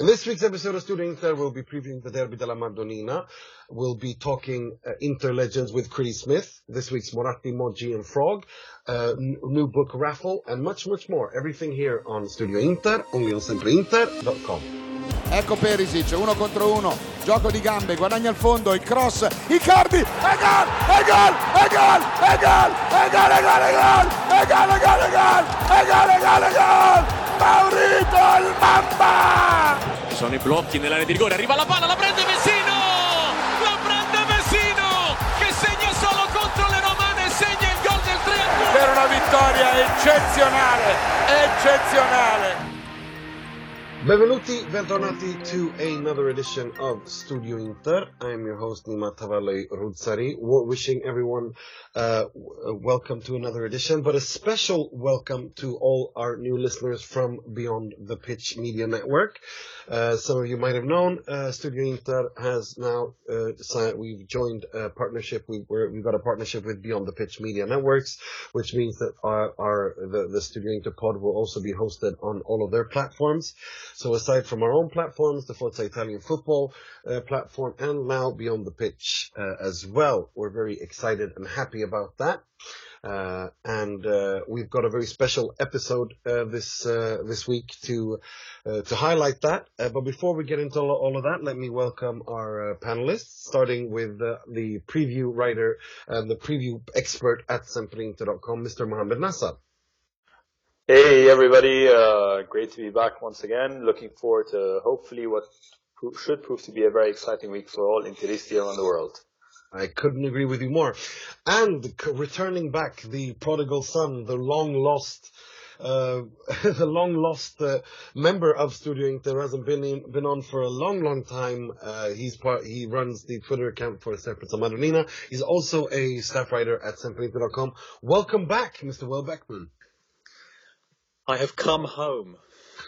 In this week's episode of Studio Inter, we'll be previewing the Derby della Madonnina. We'll be talking uh, Inter legends with Chris Smith. This week's Moratti, Moggi and Frog. Uh, n- new book raffle and much, much more. Everything here on Studio Inter, only on sempreinter.com. Ecco Perisic, uno contro uno, gioco di gambe, guadagna il fondo, il cross, Icardi, e gol, e gol, e gol, e gol, e gol, e gol, e gol, e gol, e gol, e gol, e gol, e gol, e gol, Maurito il Mamba! Sono i blocchi nell'area di rigore, arriva la palla, la prende Messino! La prende Messino! Che segna solo contro le romane, segna il gol del 3 Per una vittoria eccezionale, eccezionale! Benvenuti, bentornati to another edition of Studio Inter. I'm your host Nima Tavallaey Roodsari, wishing everyone uh, welcome to another edition, but a special welcome to all our new listeners from Beyond the Pitch Media Network. Uh, some of you might have known, uh, Studio Inter has now uh, we've joined a partnership. We, have got a partnership with Beyond the Pitch Media Networks, which means that our, our the, the Studio Inter pod will also be hosted on all of their platforms. So aside from our own platforms, the Forza Italian football uh, platform, and now Beyond the Pitch uh, as well, we're very excited and happy about that. Uh, and uh, we've got a very special episode uh, this uh, this week to to highlight that. but before we get into all, of that, let me welcome our panelists, starting with the preview writer and the preview expert at Sempreinter.com, Mr. Mohammed Nassar. Hey everybody, uh, great to be back once again. Looking forward to hopefully what should prove to be a very exciting week for all Interisti around the world. I couldn't agree with you more. And returning back, the prodigal son, the long lost, uh, the long lost uh, member of Studio Inter hasn't been in, been on for a long, long time. Uh, he's part, he runs the Twitter account for Serpenza Madonnina. He's also a staff writer at sempreinter.com. Welcome back, Mr. Will Beckman. I have come home.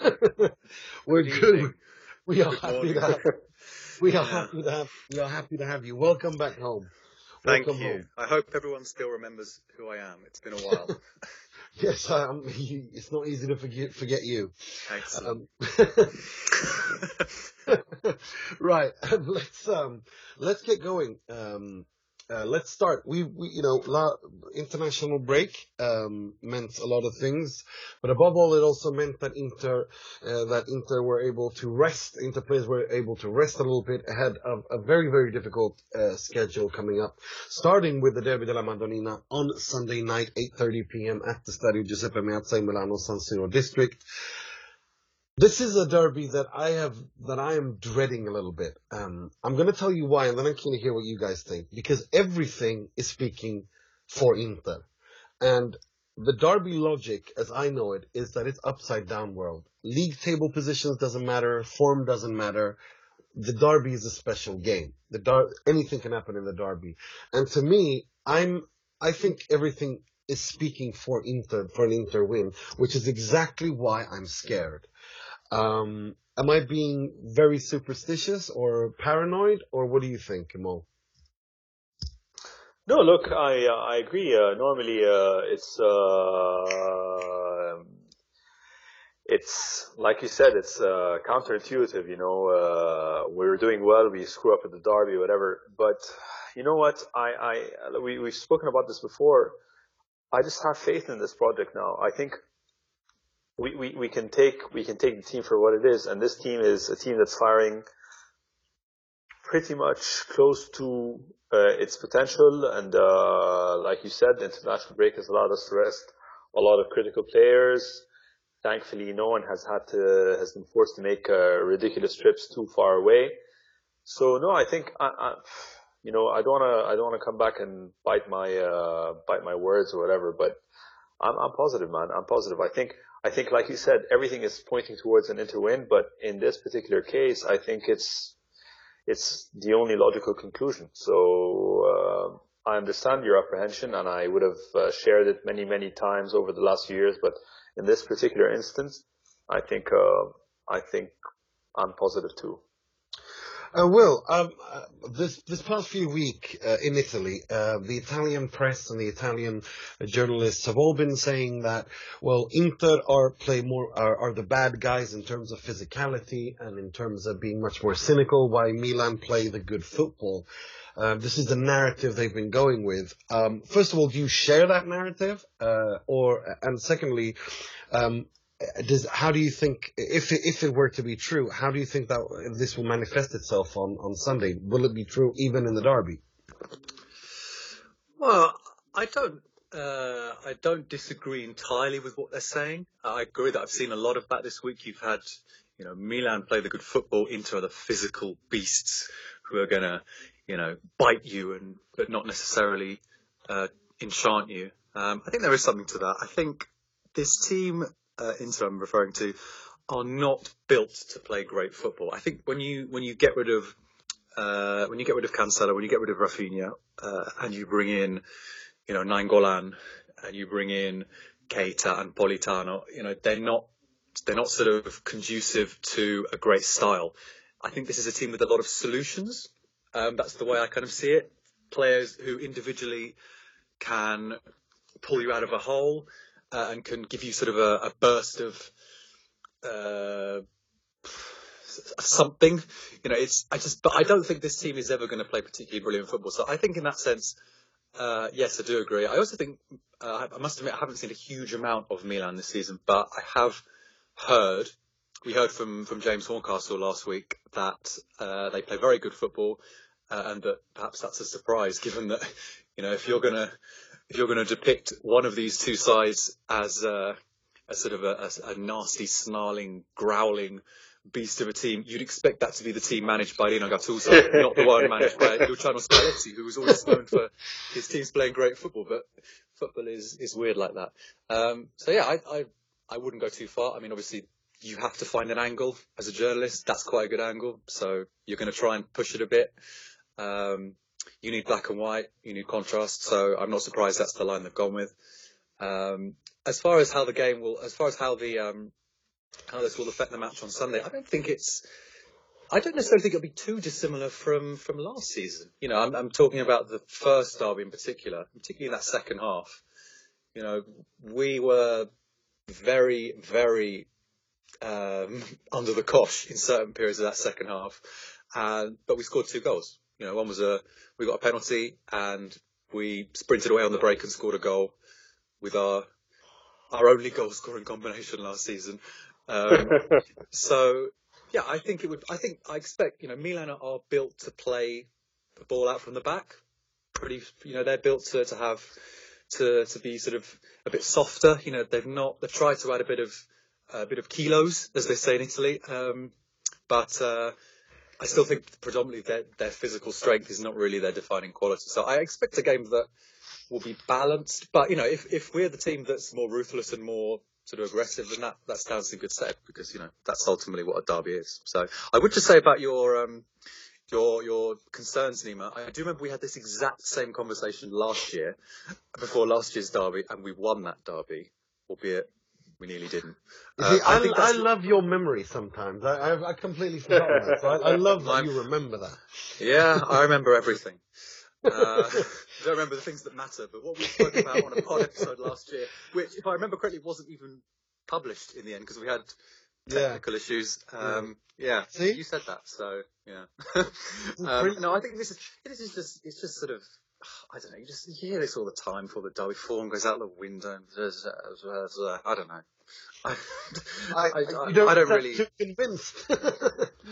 We're good. good. We are happy to have. We are yeah. happy to have. We are happy to have you. Welcome back home. Thank Welcome you. Home. I hope everyone still remembers who I am. It's been a while. yes, um, you, it's not easy to forget forget you. Excellent. Um, right. Let's um, let's get going. Um, uh, let's start. We, we you know, la, international break um, meant a lot of things, but above all, it also meant that Inter uh, that Inter were able to rest. Inter players were able to rest a little bit ahead of a very very difficult uh, schedule coming up, starting with the Derby della Madonnina on Sunday night, 8:30 p.m. at the Stadio Giuseppe Meazza in Milano San Siro district. This is a derby that I have that I am dreading a little bit. Um, I'm going to tell you why, and then I'm keen to hear what you guys think because everything is speaking for Inter, and the derby logic, as I know it, is that it's upside down world. League table positions doesn't matter, form doesn't matter. The derby is a special game. The dar- anything can happen in the derby, and to me, I'm I think everything is speaking for Inter for an Inter win, which is exactly why I'm scared. Um, am I being very superstitious or paranoid, or what do you think, Mo? No, look, I uh, I agree. Uh, normally, uh, it's uh, it's like you said, it's uh, counterintuitive. You know, uh, we're doing well, we screw up at the derby, whatever. But you know what? I I we we've spoken about this before. I just have faith in this project now. I think we, we, we can take we can take the team for what it is, and this team is a team that's firing pretty much close to uh, its potential. And uh, like you said, the international break has allowed us to rest a lot of critical players. Thankfully, no one has had to has been forced to make uh, ridiculous trips too far away. So no, I think I, I you know I don't wanna I don't wanna come back and bite my uh, bite my words or whatever, but I'm I'm positive, man. I'm positive. I think I think, like you said, everything is pointing towards an Inter win, but in this particular case, I think it's it's the only logical conclusion. So uh, I understand your apprehension, and I would have uh, shared it many, many times over the last few years. But in this particular instance, I think uh, I think I'm positive too. Uh, Will, um, uh, this this past few week uh, in Italy, uh, the Italian press and the Italian uh, journalists have all been saying that well, Inter are play more are, are the bad guys in terms of physicality and in terms of being much more cynical, while Milan play the good football. Um, this is the narrative they've been going with. Um, first of all, do you share that narrative, uh, or and secondly, um, does how do you think if it, if it were to be true, how do you think that this will manifest itself on on Sunday? Will it be true even in the derby? Well, I don't. Uh, I don't disagree entirely with what they're saying. I agree that I've seen a lot of that this week. You've had, you know, Milan play the good football, into the physical beasts who are going to, you know, bite you and but not necessarily uh, enchant you. Um, I think there is something to that. I think this team, uh, Inter, I'm referring to, are not built to play great football. I think when you when you get rid of uh, when you get rid of Cancelo, when you get rid of Rafinha, uh, and you bring in, you know, Nainggolan, and you bring in Keita and Politano, you know, they're not they're not sort of conducive to a great style. I think this is a team with a lot of solutions. Um, that's the way I kind of see it. Players who individually can pull you out of a hole uh, and can give you sort of a, a burst of uh, something. You know, it's I just, but I don't think this team is ever going to play particularly brilliant football. So I think in that sense, uh, yes, I do agree. I also think uh, I must admit I haven't seen a huge amount of Milan this season, but I have heard. We heard from, from James Horncastle last week that uh, they play very good football, uh, and that perhaps that's a surprise, given that you know if you're gonna if you're gonna depict one of these two sides as uh, a sort of a, a, a nasty, snarling, growling beast of a team, you'd expect that to be the team managed by Rino Gattuso, not the one managed by Luciano Spalletti, who was always known for his teams playing great football. But football is is weird like that. Um, so yeah, I, I I wouldn't go too far. I mean, obviously. You have to find an angle as a journalist. That's quite a good angle. So you're going to try and push it a bit. Um, you need black and white. You need contrast. So I'm not surprised that's the line they've gone with. Um, as far as how the game will, as far as how the um, how this will affect the match on Sunday, I don't think it's. I don't necessarily think it'll be too dissimilar from from last season. You know, I'm, I'm talking about the first derby in particular, particularly in that second half. You know, we were very, very um, under the cosh in certain periods of that second half, and but we scored two goals. You know, one was a we got a penalty and we sprinted away on the break and scored a goal with our our only goal scoring combination last season. Um, so yeah, I think it would. I think I expect you know Milan are built to play the ball out from the back. Pretty, you know, they're built to, to have to to be sort of a bit softer. You know, they've not they've tried to add a bit of a bit of kilos, as they say in Italy. Um, but uh, I still think predominantly their their physical strength is not really their defining quality. So I expect a game that will be balanced. But you know, if if we're the team that's more ruthless and more sort of aggressive, then that that stands in good stead because you know that's ultimately what a derby is. So I would just say about your um, your your concerns, Nima. I do remember we had this exact same conversation last year before last year's derby, and we won that derby, albeit we nearly didn't. Uh, see, I, think I, love your memory sometimes. I, I, I completely forgot that. So I, I love that I'm- you remember that. Yeah, I remember everything. Uh, I don't remember the things that matter, but what we spoke about on a pod episode last year, which, if I remember correctly, wasn't even published in the end because we had Yeah. technical issues. Um, yeah, you said that, so yeah. um, no, I think this is this is just it's just sort of I don't know. You just you hear this all the time before the derby form goes out the window. I don't know. I, I, I, I, don't I don't really. too convinced.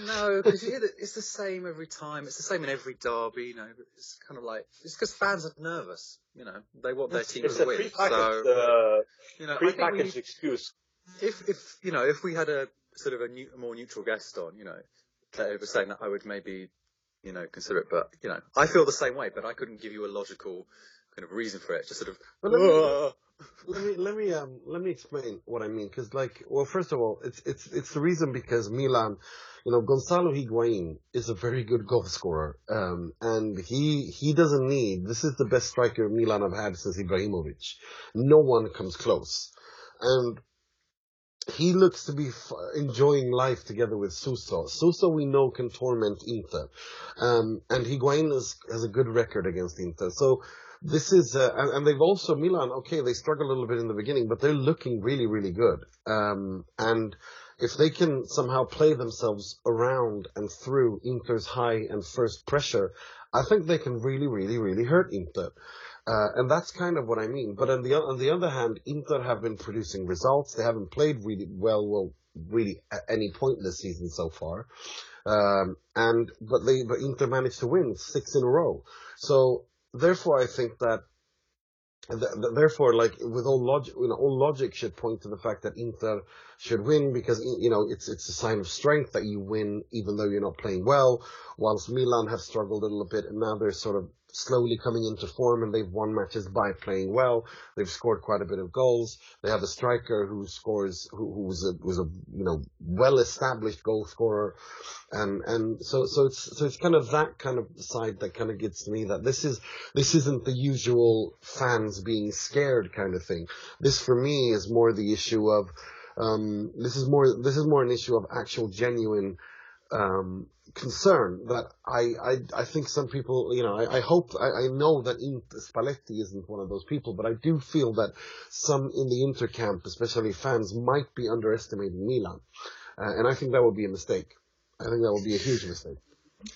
No, because you hear that it's the same every time. It's the same in every derby. You know, it's kind of like it's because fans are nervous. You know, they want their team It's to win. So uh, you know, we excuse. if if you know if we had a sort of a, new, a more neutral guest on, you know, that was saying that I would maybe you know consider it. But you know, I feel the same way. But I couldn't give you a logical kind of reason for it. Just sort of. Me- let me let me um let me explain what I mean because like well first of all it's it's it's the reason because Milan you know Gonzalo Higuain is a very good goal scorer um and he he doesn't need this is the best striker Milan have had since Ibrahimovic no one comes close and he looks to be f- enjoying life together with Suso. Suso we know can torment Inter, um, and Higuain is, has a good record against Inter. So this is, uh, and, and, they've also Milan. Okay, they struggle a little bit in the beginning, but they're looking really, really good. Um, and if they can somehow play themselves around and through Inter's high and first pressure, I think they can really, really, really hurt Inter. Uh, and that's kind of what I mean. But on the on the other hand, Inter have been producing results. They haven't played really well, well, really at any point this season so far. Um, and but they but Inter managed to win six in a row. So therefore, I think that therefore, like with all logic, you know, all logic should point to the fact that Inter should win because you know it's it's a sign of strength that you win even though you're not playing well. Whilst Milan have struggled a little bit, and now they're sort of slowly coming into form and they've won matches by playing well. They've scored quite a bit of goals. They have a striker who scores, who, who was a, was a, you know, well established goal scorer. And, and so, so it's, so it's kind of that kind of side that kind of gets me that this is, this isn't the usual fans being scared kind of thing. This for me is more the issue of, um, this is more, this is more an issue of actual genuine, um, concern that I, I, I think some people, you know, I, I hope, I, I know that Spalletti isn't one of those people, but I do feel that some in the Inter camp, especially fans, might be underestimating Milan. Uh, and I think that would be a mistake. I think that would be a huge mistake.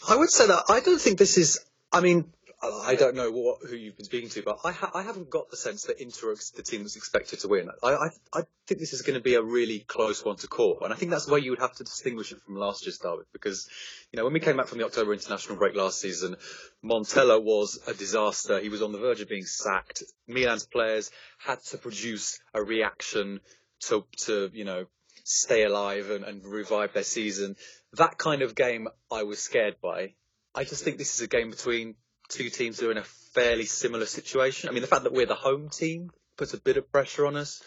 I would say that I don't think this is, I mean, Uh, I don't know what, who you've been speaking to, but I, ha- I haven't got the sense that Inter the team that's expected to win. I, I, I think this is going to be a really close one to call, and I think that's why you would have to distinguish it from last year's derby because, you know, when we came back from the October international break last season, Montella was a disaster. He was on the verge of being sacked. Milan's players had to produce a reaction to, to you know, stay alive and, and revive their season. That kind of game I was scared by. I just think this is a game between two teams are in a fairly similar situation. I mean, the fact that we're the home team puts a bit of pressure on us,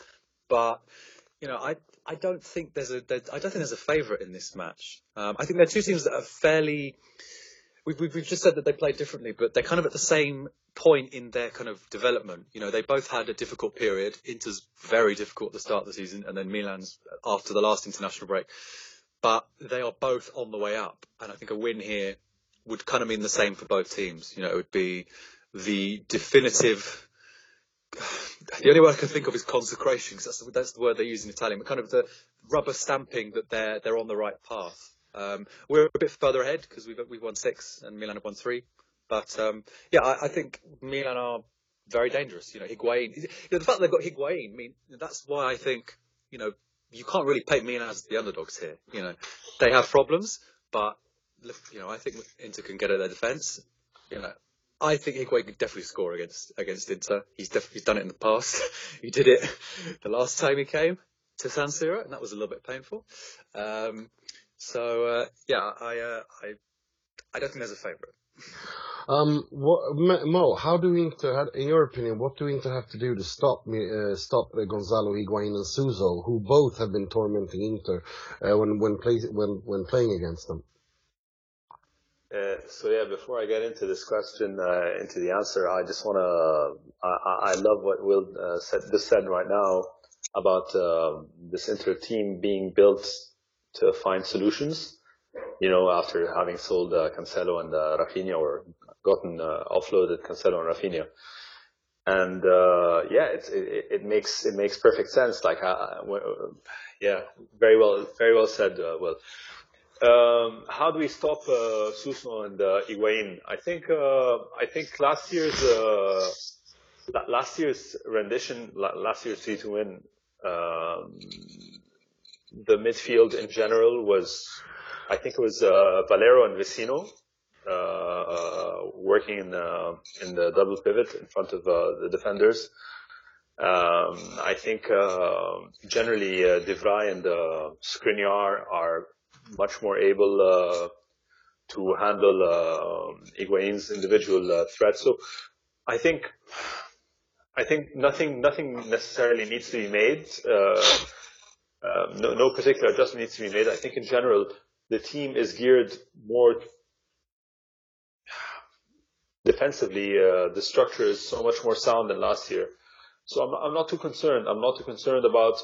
but you know, I I don't think there's a there, I don't think there's a favourite in this match. Um, I think they're two teams that are fairly. We've, we've, we've just said that they play differently, but they're kind of at the same point in their kind of development. You know, they both had a difficult period. Inter's very difficult at the start of the season, and then Milan's after the last international break. But they are both on the way up, and I think a win here would kind of mean the same for both teams. You know, it would be the definitive. The only word I can think of is consecration, because that's the, that's the word they use in Italian. But kind of the rubber stamping that they're they're on the right path. Um, we're a bit further ahead because we've we've won six and Milan have won three. But um, yeah, I, I, think Milan are very dangerous. You know, Higuain. You know, the fact they've got Higuain, I mean, that's why I think you know you can't really paint Milan as the underdogs here. You know, they have problems, but you know, I think Inter can get at their defence. You know, I think Higuain could definitely score against against Inter. He's definitely done it in the past. he did it the last time he came to San Siro, and that was a little bit painful. Um, so uh, yeah, I, uh, I I don't think there's a favourite. Um, what, Mo, how do Inter, in your opinion, what do Inter have to do to stop me, uh, stop uh, Gonzalo Higuain and Suso, who both have been tormenting Inter uh, when when play, when when playing against them? Uh, so yeah, before I get into this question, uh, into the answer, I just want to, I, I, love what Will uh, said, just said right now about um, this Inter team being built to find solutions. You know, after having sold uh, Cancelo and uh, Rafinha or gotten offloaded Cancelo and Rafinha. And yeah, it, it, it makes it makes perfect sense. Like, yeah, very well, very well said. Will. Um, how do we stop uh, Suso and uh? I think uh, I think last year's uh, last year's rendition, last year's three to win, um, the midfield in general was, I think it was uh, Valero and Vecino uh, uh, working in the, in the double pivot in front of the defenders. Um, I think generally De Vrij and Skriniar are much more able uh, to handle uh, Higuain's individual uh, threats. So I think I think nothing nothing necessarily needs to be made. Um, no, no particular adjustment needs to be made. I think in general the team is geared more defensively. Uh, the structure is so much more sound than last year. So I'm, I'm not too concerned. I'm not too concerned about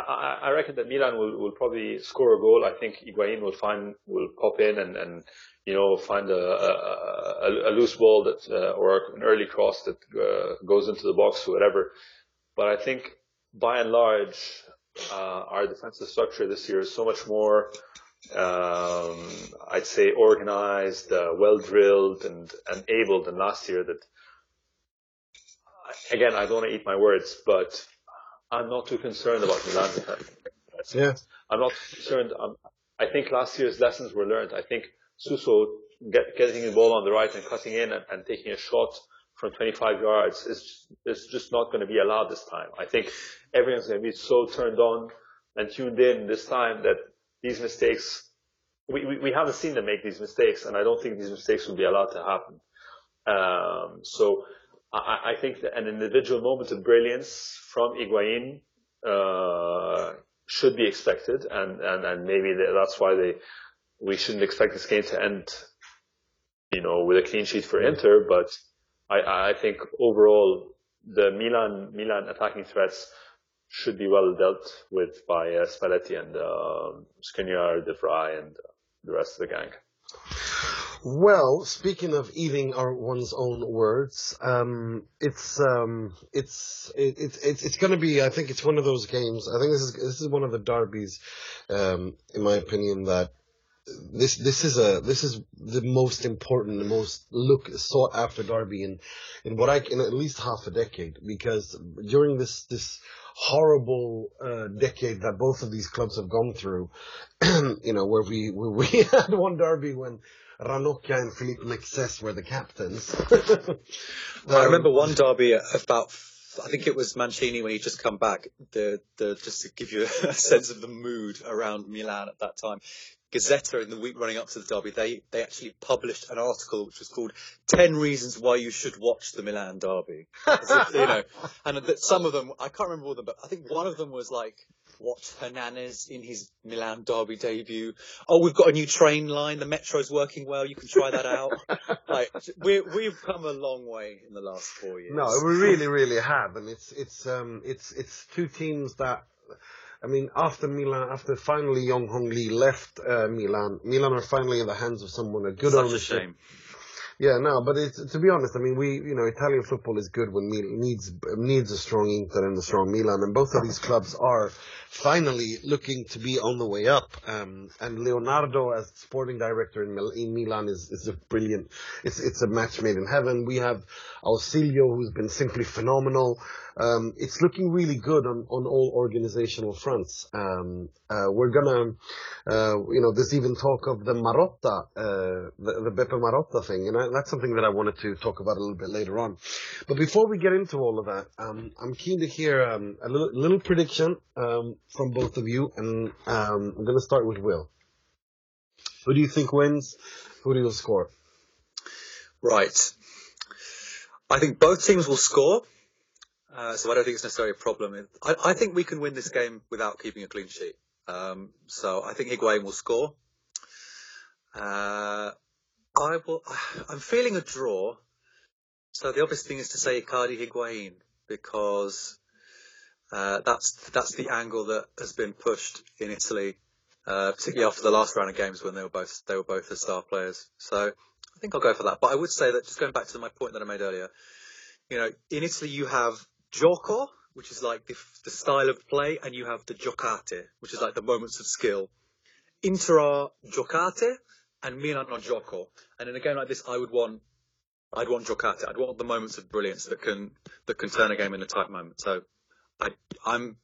I, I reckon that Milan will, will probably score a goal. I think Higuain will find will pop in and, and you know find a, a, a loose ball that uh, or an early cross that uh, goes into the box or whatever. But I think by and large, uh, our defensive structure this year is so much more, um, I'd say, organized, uh, well drilled, and and able than last year. That again, I don't want to eat my words, but I'm not too concerned about Milan. Yeah. I'm not concerned. I'm, I think last year's lessons were learned. I think Suso get, getting the ball on the right and cutting in and, and taking a shot from 25 yards is is just not going to be allowed this time. I think everyone's going to be so turned on and tuned in this time that these mistakes we, we, we haven't seen them make these mistakes, and I don't think these mistakes will be allowed to happen. Um, so I, I think that an individual moment of brilliance from Higuain uh, should be expected, and, and, and maybe that's why they we shouldn't expect this game to end, you know, with a clean sheet for Inter. But I, I think overall the Milan Milan attacking threats should be well dealt with by uh, Spalletti and uh, Skriniar, De Vrij, and uh, the rest of the gang. Well, speaking of eating our one's own words, um, it's um, it's it, it, it's it's going to be. I think it's one of those games. I think this is this is one of the derbies, um, in my opinion, that this this is a this is the most important, the most look sought after derby in in what I in at least half a decade because during this this horrible uh, decade that both of these clubs have gone through, you know, where we where we had one derby when Ranocchia and Philippe Mexes were the captains. I remember one derby about I think it was Mancini when he just come back. The the just to give you a sense of the mood around Milan at that time. Gazzetta in the week running up to the derby, they they actually published an article which was called 10 Reasons Why You Should Watch the Milan Derby. If, you know, and some of them, I can't remember all of them, but I think one of them was like, watch Hernanes in his Milan Derby debut. Oh, we've got a new train line. The metro's working well. You can try that out. like we we've come a long way in the last four years. No, we really, really have, and it's it's um it's it's two teams that I mean, after Milan, after finally Yonghong Li left uh, Milan, Milan are finally in the hands of someone a good Such ownership. a shame. Yeah, no, but it's, to be honest, I mean, we, you know, Italian football is good when Milan needs needs a strong Inter and a strong Milan, and both of these clubs are finally looking to be on the way up. Um, and Leonardo as sporting director in, Mil- in Milan is, is a brilliant. It's it's a match made in heaven. We have Ausilio, who's been simply phenomenal. Um, it's looking really good on, on all organizational fronts. Um, uh, we're gonna, uh, you know, there's even talk of the Marotta, uh, the, the Beppe Marotta thing, and I, that's something that I wanted to talk about a little bit later on. But before we get into all of that, um, I'm keen to hear um, a little, little prediction um, from both of you, and um, I'm gonna start with Will. Who do you think wins? Who do you score? Right. I think both teams will score. Uh, so I don't think it's necessarily a problem. I, I think we can win this game without keeping a clean sheet. Um, so I think Higuain will score. Uh, I will. I'm feeling a draw. So the obvious thing is to say Icardi Higuain because uh, that's that's the angle that has been pushed in Italy, uh, particularly after the last round of games when they were both they were both the star players. So I think I'll go for that. But I would say that just going back to my point that I made earlier, you know, in Italy you have gioco, which is like the, the style of play, and you have the giocate, which is like the moments of skill. Inter are giocate, and Milan are gioco. And in a game like this, I would want, I'd want giocate. I'd want the moments of brilliance that can that can turn a game in a tight moment. So, I, I'm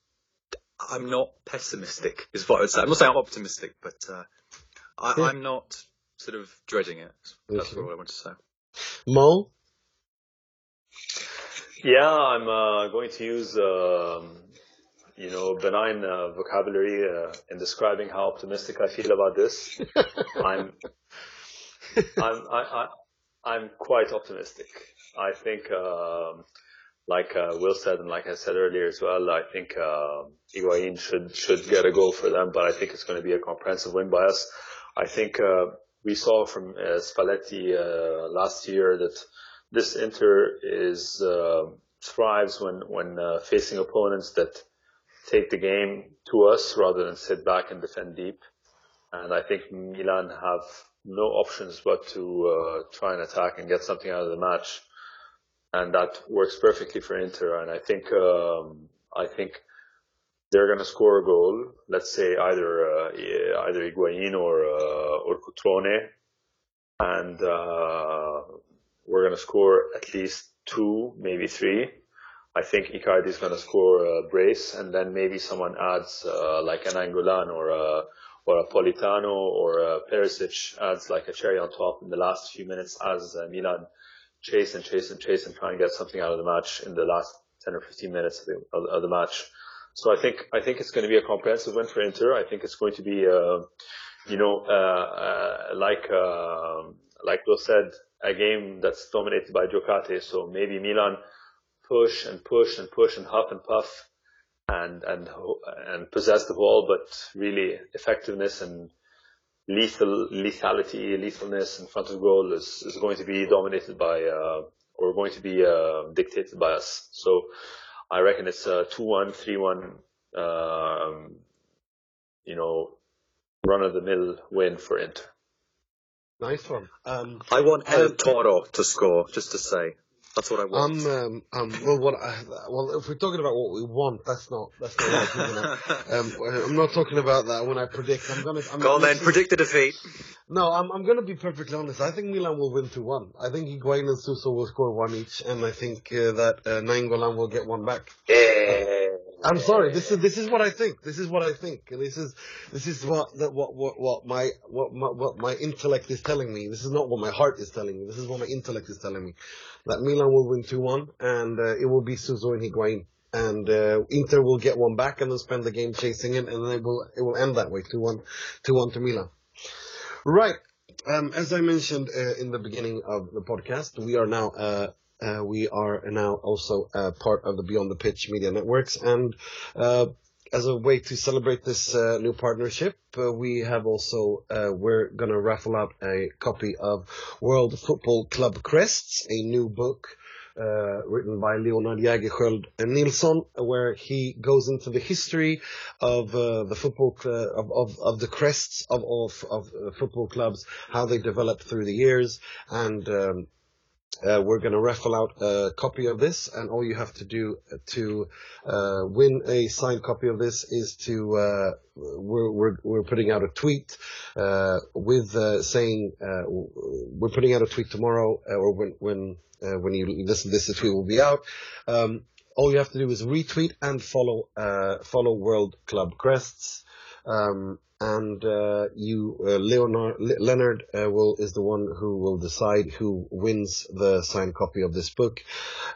I'm not pessimistic, is what I would say. I'm not saying I'm optimistic, but uh, I. I'm not sort of dreading it. That's Okay. all I want to say. Mo? Yeah, I'm uh, going to use um, you know benign uh, vocabulary uh, in describing how optimistic I feel about this. I'm I'm I, I, I'm quite optimistic. I think um, like uh, Will said and like I said earlier as well, I think uh, Higuain should should get a goal for them, but I think it's going to be a comprehensive win by us. I think uh, we saw from uh, Spalletti uh, last year that this Inter is uh, thrives when when uh, facing opponents that take the game to us rather than sit back and defend deep. And I think Milan have no options but to uh, try and attack and get something out of the match. And that works perfectly for Inter. And I think um, I think they're going to score a goal. Let's say either uh, either Higuain or uh, or Cutrone, and uh, we're going to score at least two, maybe three. I think Icardi is going to score a brace, and then maybe someone adds uh, like an Nainggolan or a or a Politano or a Perisic adds like a cherry on top in the last few minutes as uh, Milan chase and chase and chase and try and get something out of the match in the last 10 or 15 minutes of the, of, the match. So I think I think it's going to be a comprehensive win for Inter. I think it's going to be, uh, you know, uh, uh, like uh, like Lo said, a game that's dominated by Giocate. So maybe Milan push and push and push and huff and puff and and and possess the ball, but really effectiveness and lethal lethality, lethalness in front of goal is, is going to be dominated by uh, or going to be uh, dictated by us. So I reckon it's a 2-1, 3-1, um, you know, run of the mill win for Inter. Nice one. Um, I want El um, Toro to score, just to say. That's what I want. Um, um, um, well, what I, well, if we're talking about what we want, that's not, that's not right, isn't it? Um, I'm not talking about that when I predict. I'm gonna, I'm Go on then, predict the defeat. No, I'm, I'm gonna be perfectly honest. I think Milan will win 2-1. I think Higuain and Suso will score one each, and I think uh, that uh, Nainggolan will get one back. I'm sorry. This is this is what I think. This is what I think. This is this is what what what what my what my what my intellect is telling me. This is not what my heart is telling me. This is what my intellect is telling me. That Milan will win two one, and uh, it will be Suso and Higuain, and uh, Inter will get one back, and then spend the game chasing it, and then it will it will end that way two one two one to Milan. Right. Um, as I mentioned uh, in the beginning of the podcast, we are now uh, uh, we are now also uh, part of the Beyond the Pitch media networks, and uh, as a way to celebrate this uh, new partnership, uh, we have also we're gonna raffle out a copy of World Football Club Crests, a new book. Uh, written by Leonard Jägerskiöld Nilsson, where he goes into the history of uh, the football cl- of, of of the crests of all f- of uh, football clubs, how they developed through the years, and um, uh, we're going to raffle out a copy of this, and all you have to do to uh, win a signed copy of this is to uh, we're, we're we're putting out a tweet uh, with uh, saying uh, we're putting out a tweet tomorrow, or when when when you listen to this, the tweet will be out. Um, all you have to do is retweet and follow follow World Club Crests. Um, and uh, you, uh, Leonard, Leonard, uh, will is the one who will decide who wins the signed copy of this book.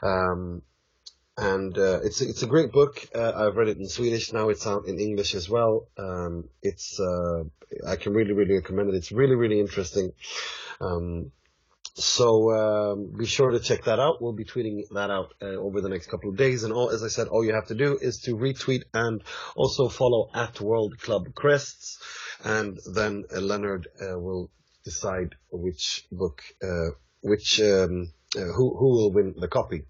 Um, and uh, it's it's a great book. Uh, I've read it in Swedish. Now it's out in English as well. Um, it's uh, I can really really recommend it. It's really really interesting. Um, so um, be sure to check that out. We'll be tweeting that out uh, over the next couple of days. And all, as I said, all you have to do is to retweet and also follow at World Club Crests, and then uh, Leonard uh, will decide which book, uh, which um, uh, who who will win the copy.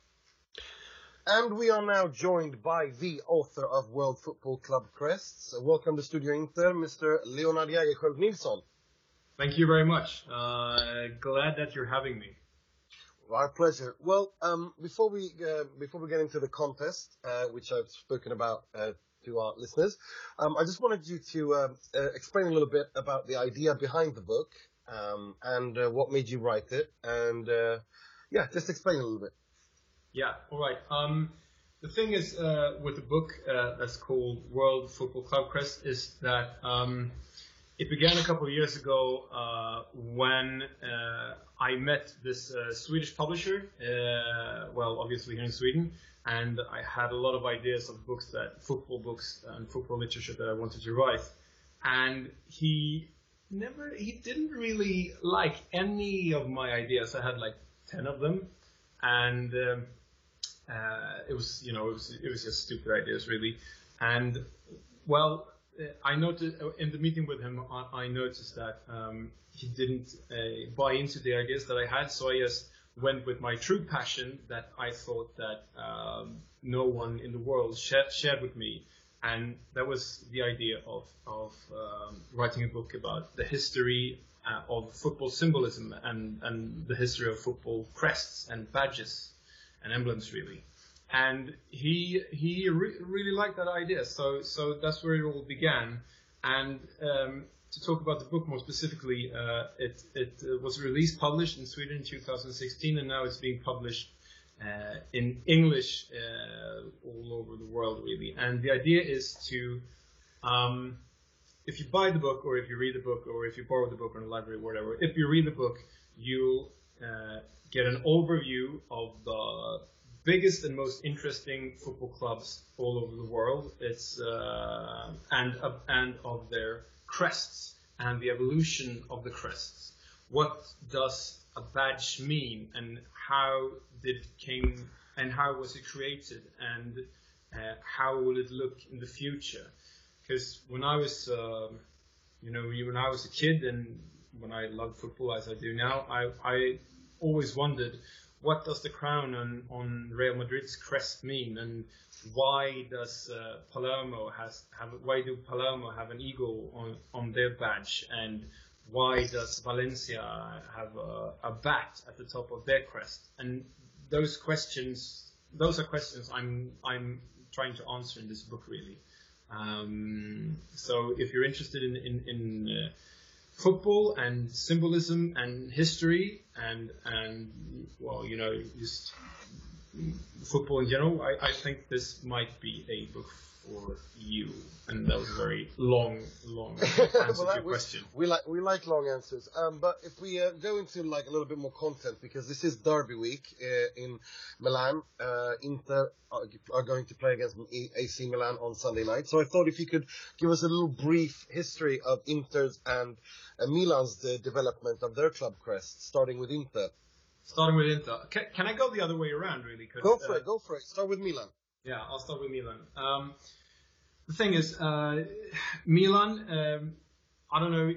And we are now joined by the author of World Football Club Crests. Welcome to Studio Inter, Mr. Leonard Jägerskiöld Nilsson. Thank you very much. Uh, glad that you're having me. Our pleasure. Well, um, before we uh, before we get into the contest, uh, which I've spoken about uh, to our listeners, um, I just wanted you to um, uh, explain a little bit about the idea behind the book um, and uh, what made you write it, and uh, yeah, just explain a little bit. Yeah, all right. Um, the thing is uh, with the book uh, that's called World Football Club Crest is that um, it began a couple of years ago uh, when uh, I met this uh, Swedish publisher, uh, well, obviously here in Sweden, and I had a lot of ideas of books that football books and football literature that I wanted to write, and he never, he didn't really like any of my ideas. I had like ten of them, and um, uh, it was, you know, it was, it was just stupid ideas really, and well, I noticed uh, in the meeting with him, I, noticed that um, he didn't uh, buy into the ideas that I had, so I just went with my true passion that I thought that um, no one in the world shared, shared with me, and that was the idea of of um, writing a book about the history uh, of football symbolism and and the history of football crests and badges and emblems really. And he he re- really liked that idea, so so that's where it all began. And um, to talk about the book more specifically, uh, it, it uh, was released, published in Sweden in 2016, and now it's being published uh, in English uh, all over the world, really. And the idea is to, um, if you buy the book, or if you read the book, or if you borrow the book in a library, whatever, if you read the book, you'll uh, get an overview of the biggest and most interesting football clubs all over the world. It's uh, and and of their crests and the evolution of the crests. What does a badge mean, and how did it came and how was it created, and uh, how will it look in the future? Because when I was, uh, you know, when I was a kid and when I loved football as I do now, I, I always wondered what does the crown on, on Real Madrid's crest mean, and why does uh, Palermo has have why do Palermo have an eagle on, on their badge, and why does Valencia have a, a bat at the top of their crest? And those questions, those are questions I'm I'm trying to answer in this book really. Um, so if you're interested in in, in uh, football and symbolism and history and and well, you know, just football in general, I, I think this might be a book for you. And that was a very long, long answer well, to your we, question. We like we like long answers. Um, but if we uh, go into like a little bit more content, because this is Derby week uh, in Milan, uh, Inter are, are, going to play against AC Milan on Sunday night. So I thought if you could give us a little brief history of Inter's and uh, Milan's the development of their club crest, starting with Inter. Starting with Inter. Can, can I go the other way around, really? Go for uh, it. Go for it. Start with Milan. Yeah, I'll start with Milan. Um, the thing is, uh, Milan. Um, I don't know.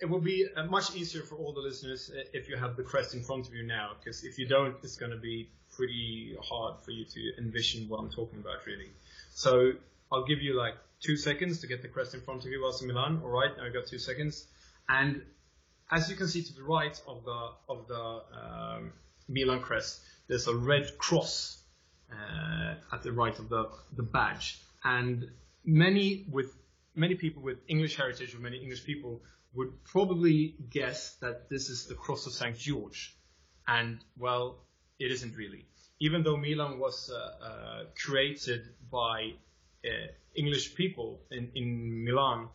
It will be uh, much easier for all the listeners uh, if you have the crest in front of you now, because if you don't, it's going to be pretty hard for you to envision what I'm talking about, really. So I'll give you like two seconds to get the crest in front of you whilst in Milan. All right, now I got two seconds. And as you can see to the right of the of the um, Milan crest, there's a red cross uh, at the right of the the badge, and many with many people with English heritage or many English people would probably guess that this is the cross of Saint George, and well, it isn't really. Even though Milan was uh, uh, created by uh, English people in, in Milan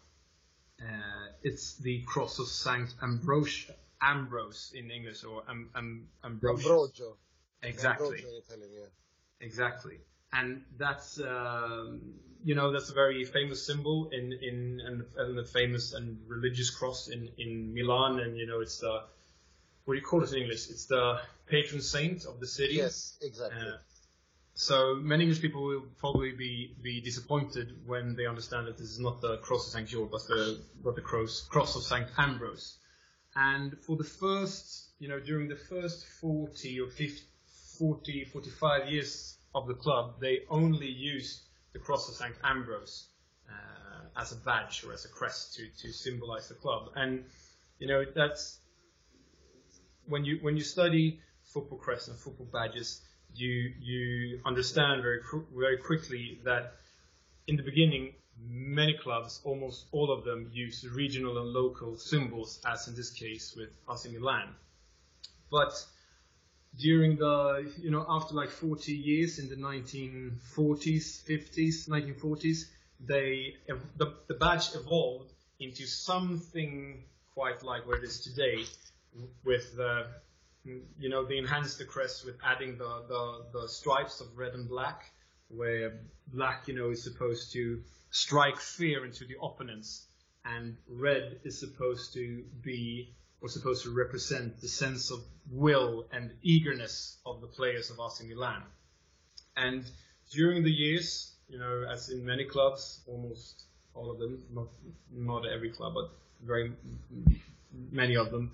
uh, it's the cross of Saint Ambrose, Ambrose in English, or Ambrosio. Exactly. Italian, yeah. Exactly. And that's um, you know that's a very famous symbol in in and, and a famous and religious cross in in Milan, and you know it's the what do you call it in English? It's the patron saint of the city. Yes, exactly. Uh, so many English people will probably be, be disappointed when they understand that this is not the cross of St. George, but the, but the cross, cross of St. Ambrose. And for the first, you know, during the first 40 or 50, 40, 45 years of the club, they only used the cross of St. Ambrose uh, as a badge or as a crest to, to symbolize the club. And, you know, that's when you, when you study football crests and football badges, you you understand very very quickly that in the beginning many clubs, almost all of them, use regional and local symbols, as in this case with AC Milan. But during the, you know, after like 40 years in the 1940s, 50s, 1940s, they, the, the badge evolved into something quite like what it is today, with the you know, they enhanced the crest with adding the, the, the stripes of red and black, where black, you know, is supposed to strike fear into the opponents, and red is supposed to be or supposed to represent the sense of will and eagerness of the players of AC Milan. And during the years, you know, as in many clubs, almost all of them, not not every club, but very many of them,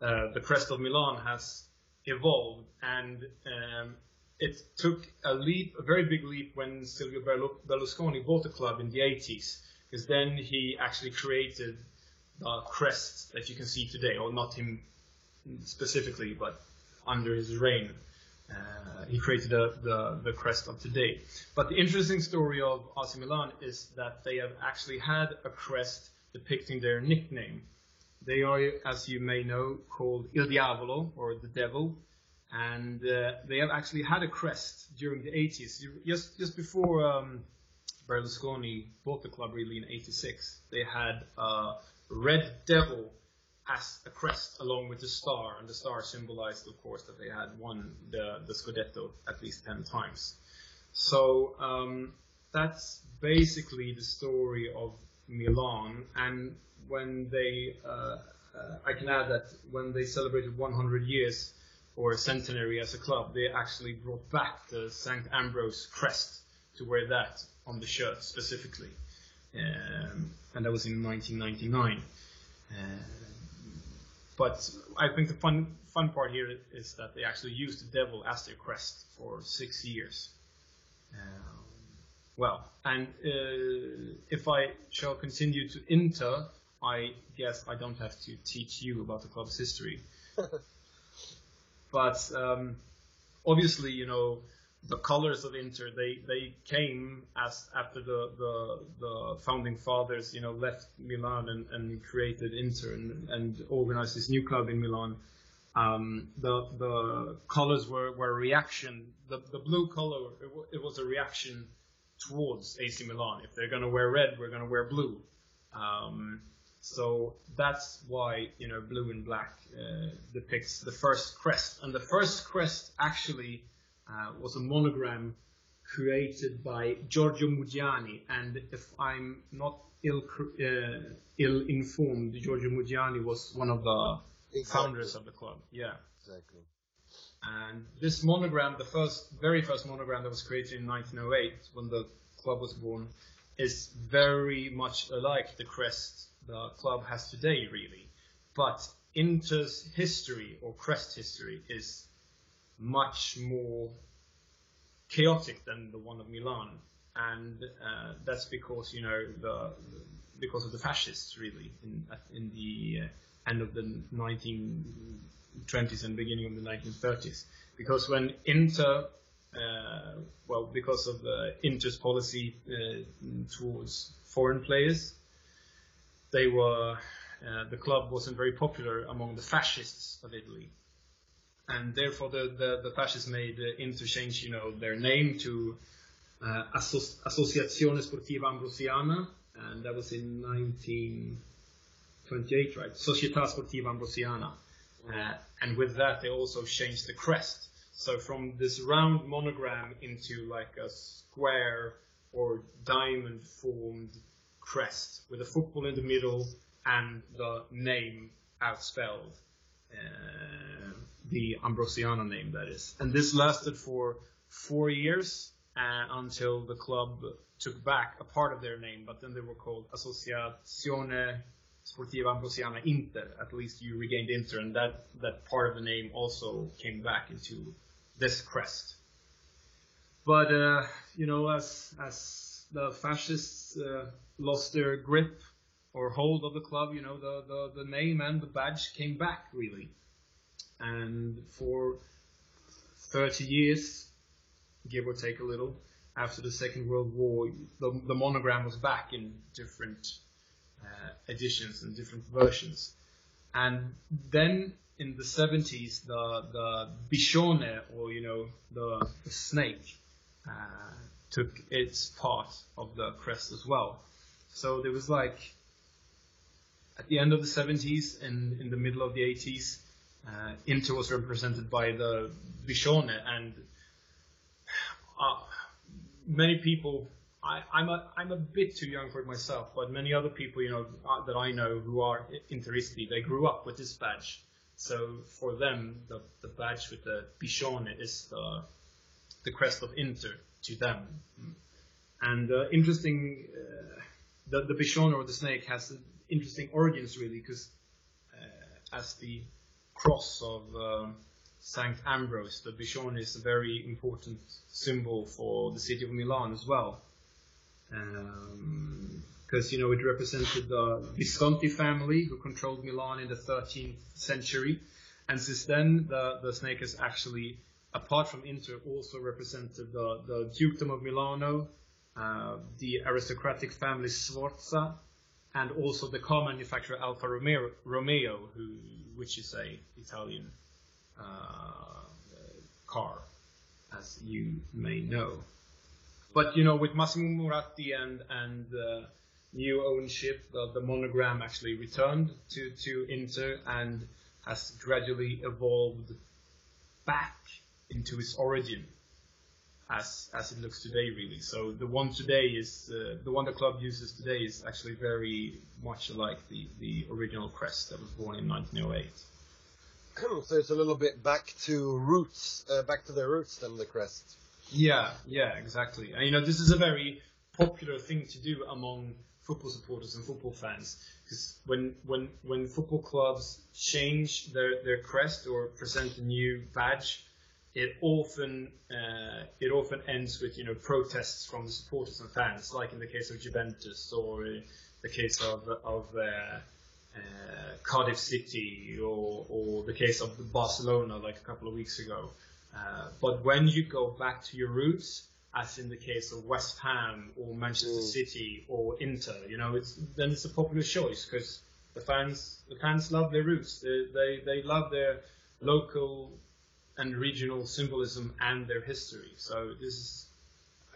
uh, the crest of Milan has evolved, and um, it took a leap, a very big leap, when Silvio Berlusconi bought the club in the 80s, because then he actually created the crest that you can see today, or not him specifically, but under his reign. Uh, he created a, the, the crest of today. But the interesting story of AC Milan is that they have actually had a crest depicting their nickname. They are, as you may know, called Il Diavolo, or the Devil, and uh, they have actually had a crest during the 80s. Just just before um, Berlusconi bought the club, really in '86, they had a red devil as a crest along with the star, and the star symbolized, of course, that they had won the, the Scudetto at least 10 times. So um, that's basically the story of Milan, and when they, uh, uh, I can add that when they celebrated 100 years or a centenary as a club, they actually brought back the St. Ambrose crest to wear that on the shirt specifically, um, and that was in 1999. Uh, but I think the fun fun part here is that they actually used the devil as their crest for six years. Um, well, and uh, if I shall continue to Inter, I guess I don't have to teach you about the club's history. but um, obviously, you know, the colors of Inter they they came as after the the, the founding fathers you know left Milan and, and created Inter and, and organized this new club in Milan. Um, the the colors were, were a reaction. The the blue color it, w- it was a reaction towards AC Milan. If they're gonna wear red, we're gonna wear blue. Um, so that's why you know blue and black uh, depicts the first crest, and the first crest actually uh, was a monogram created by Giorgio Muggiani. And if I'm not ill, uh, ill informed, Giorgio Muggiani was one of the exactly. founders of the club. Yeah. Exactly. And this monogram, the first, very first monogram that was created in 1908, when the club was born, is very much alike the crest the club has today, really. But Inter's history or crest history is much more chaotic than the one of Milan, and uh, that's because you know the because of the fascists really in in the uh, end of the 1920s and beginning of the 1930s. Because when Inter uh, well, because of Inter's policy uh, towards foreign players, they were uh, the club wasn't very popular among the fascists of Italy and therefore the, the, the fascists made uh, interchange, you know, their name to uh, Associazione Sportiva Ambrosiana, and that was in 1928, right? Società Sportiva Ambrosiana. Uh, and with that, they also changed the crest. So from this round monogram into like a square or diamond formed crest with a football in the middle and the name outspelled. Uh, the Ambrosiana name, that is. And this lasted for four years uh, until the club took back a part of their name, but then they were called Associazione Sportiva Ambrosiana Inter. At least you regained Inter, and that, that part of the name also came back into this crest. But, uh, you know, as, as the fascists uh, lost their grip or hold of the club, you know, the, the, the name and the badge came back, really and for 30 years, give or take a little, after the Second World War, the, the monogram was back in different uh, editions and different versions. And then in the 70s, the, the Biscione, or you know, the, the snake, uh, took its part of the crest as well. So there was like, at the end of the 70s and in the middle of the 80s, uh, Inter was represented by the Biscione, and uh, many people. I, am a I'm a bit too young for it myself, but many other people, you know, uh, that I know who are Interisti, they grew up with this badge. So for them, the, the badge with the Biscione is the the crest of Inter to them. And uh, interesting, uh, the the Biscione or the snake has interesting origins really, because uh, as the cross of um, Saint Ambrose. The Biscione is a very important symbol for the city of Milan as well. Because, um, you know, it represented the Visconti family who controlled Milan in the 13th century. And since then, the, the snake has actually, apart from Inter, also represented the, the Dukedom of Milano, uh, the aristocratic family Sforza, and also the car manufacturer Alfa Romeo, Romeo who, which is a Italian uh, car, as you may know. But you know, with Massimo Moratti and and uh, new ownership, the, the monogram actually returned to to Inter and has gradually evolved back into its origin as as it looks today really. So the one today is uh, the one the club uses today is actually very much like the the original crest that was born in 1908 so it's a little bit back to roots uh, back to their roots than the crest yeah yeah exactly and you know this is a very popular thing to do among football supporters and football fans because when when when football clubs change their their crest or present a new badge it often uh, it often ends with you know protests from the supporters and fans, like in the case of Juventus or the case of of uh, uh, Cardiff City or, or the case of Barcelona, like a couple of weeks ago. Uh, but when you go back to your roots, as in the case of West Ham or Manchester mm. City or Inter, you know, it's then it's a popular choice because the fans the fans love their roots. They, they they love their local and regional symbolism and their history. So this is,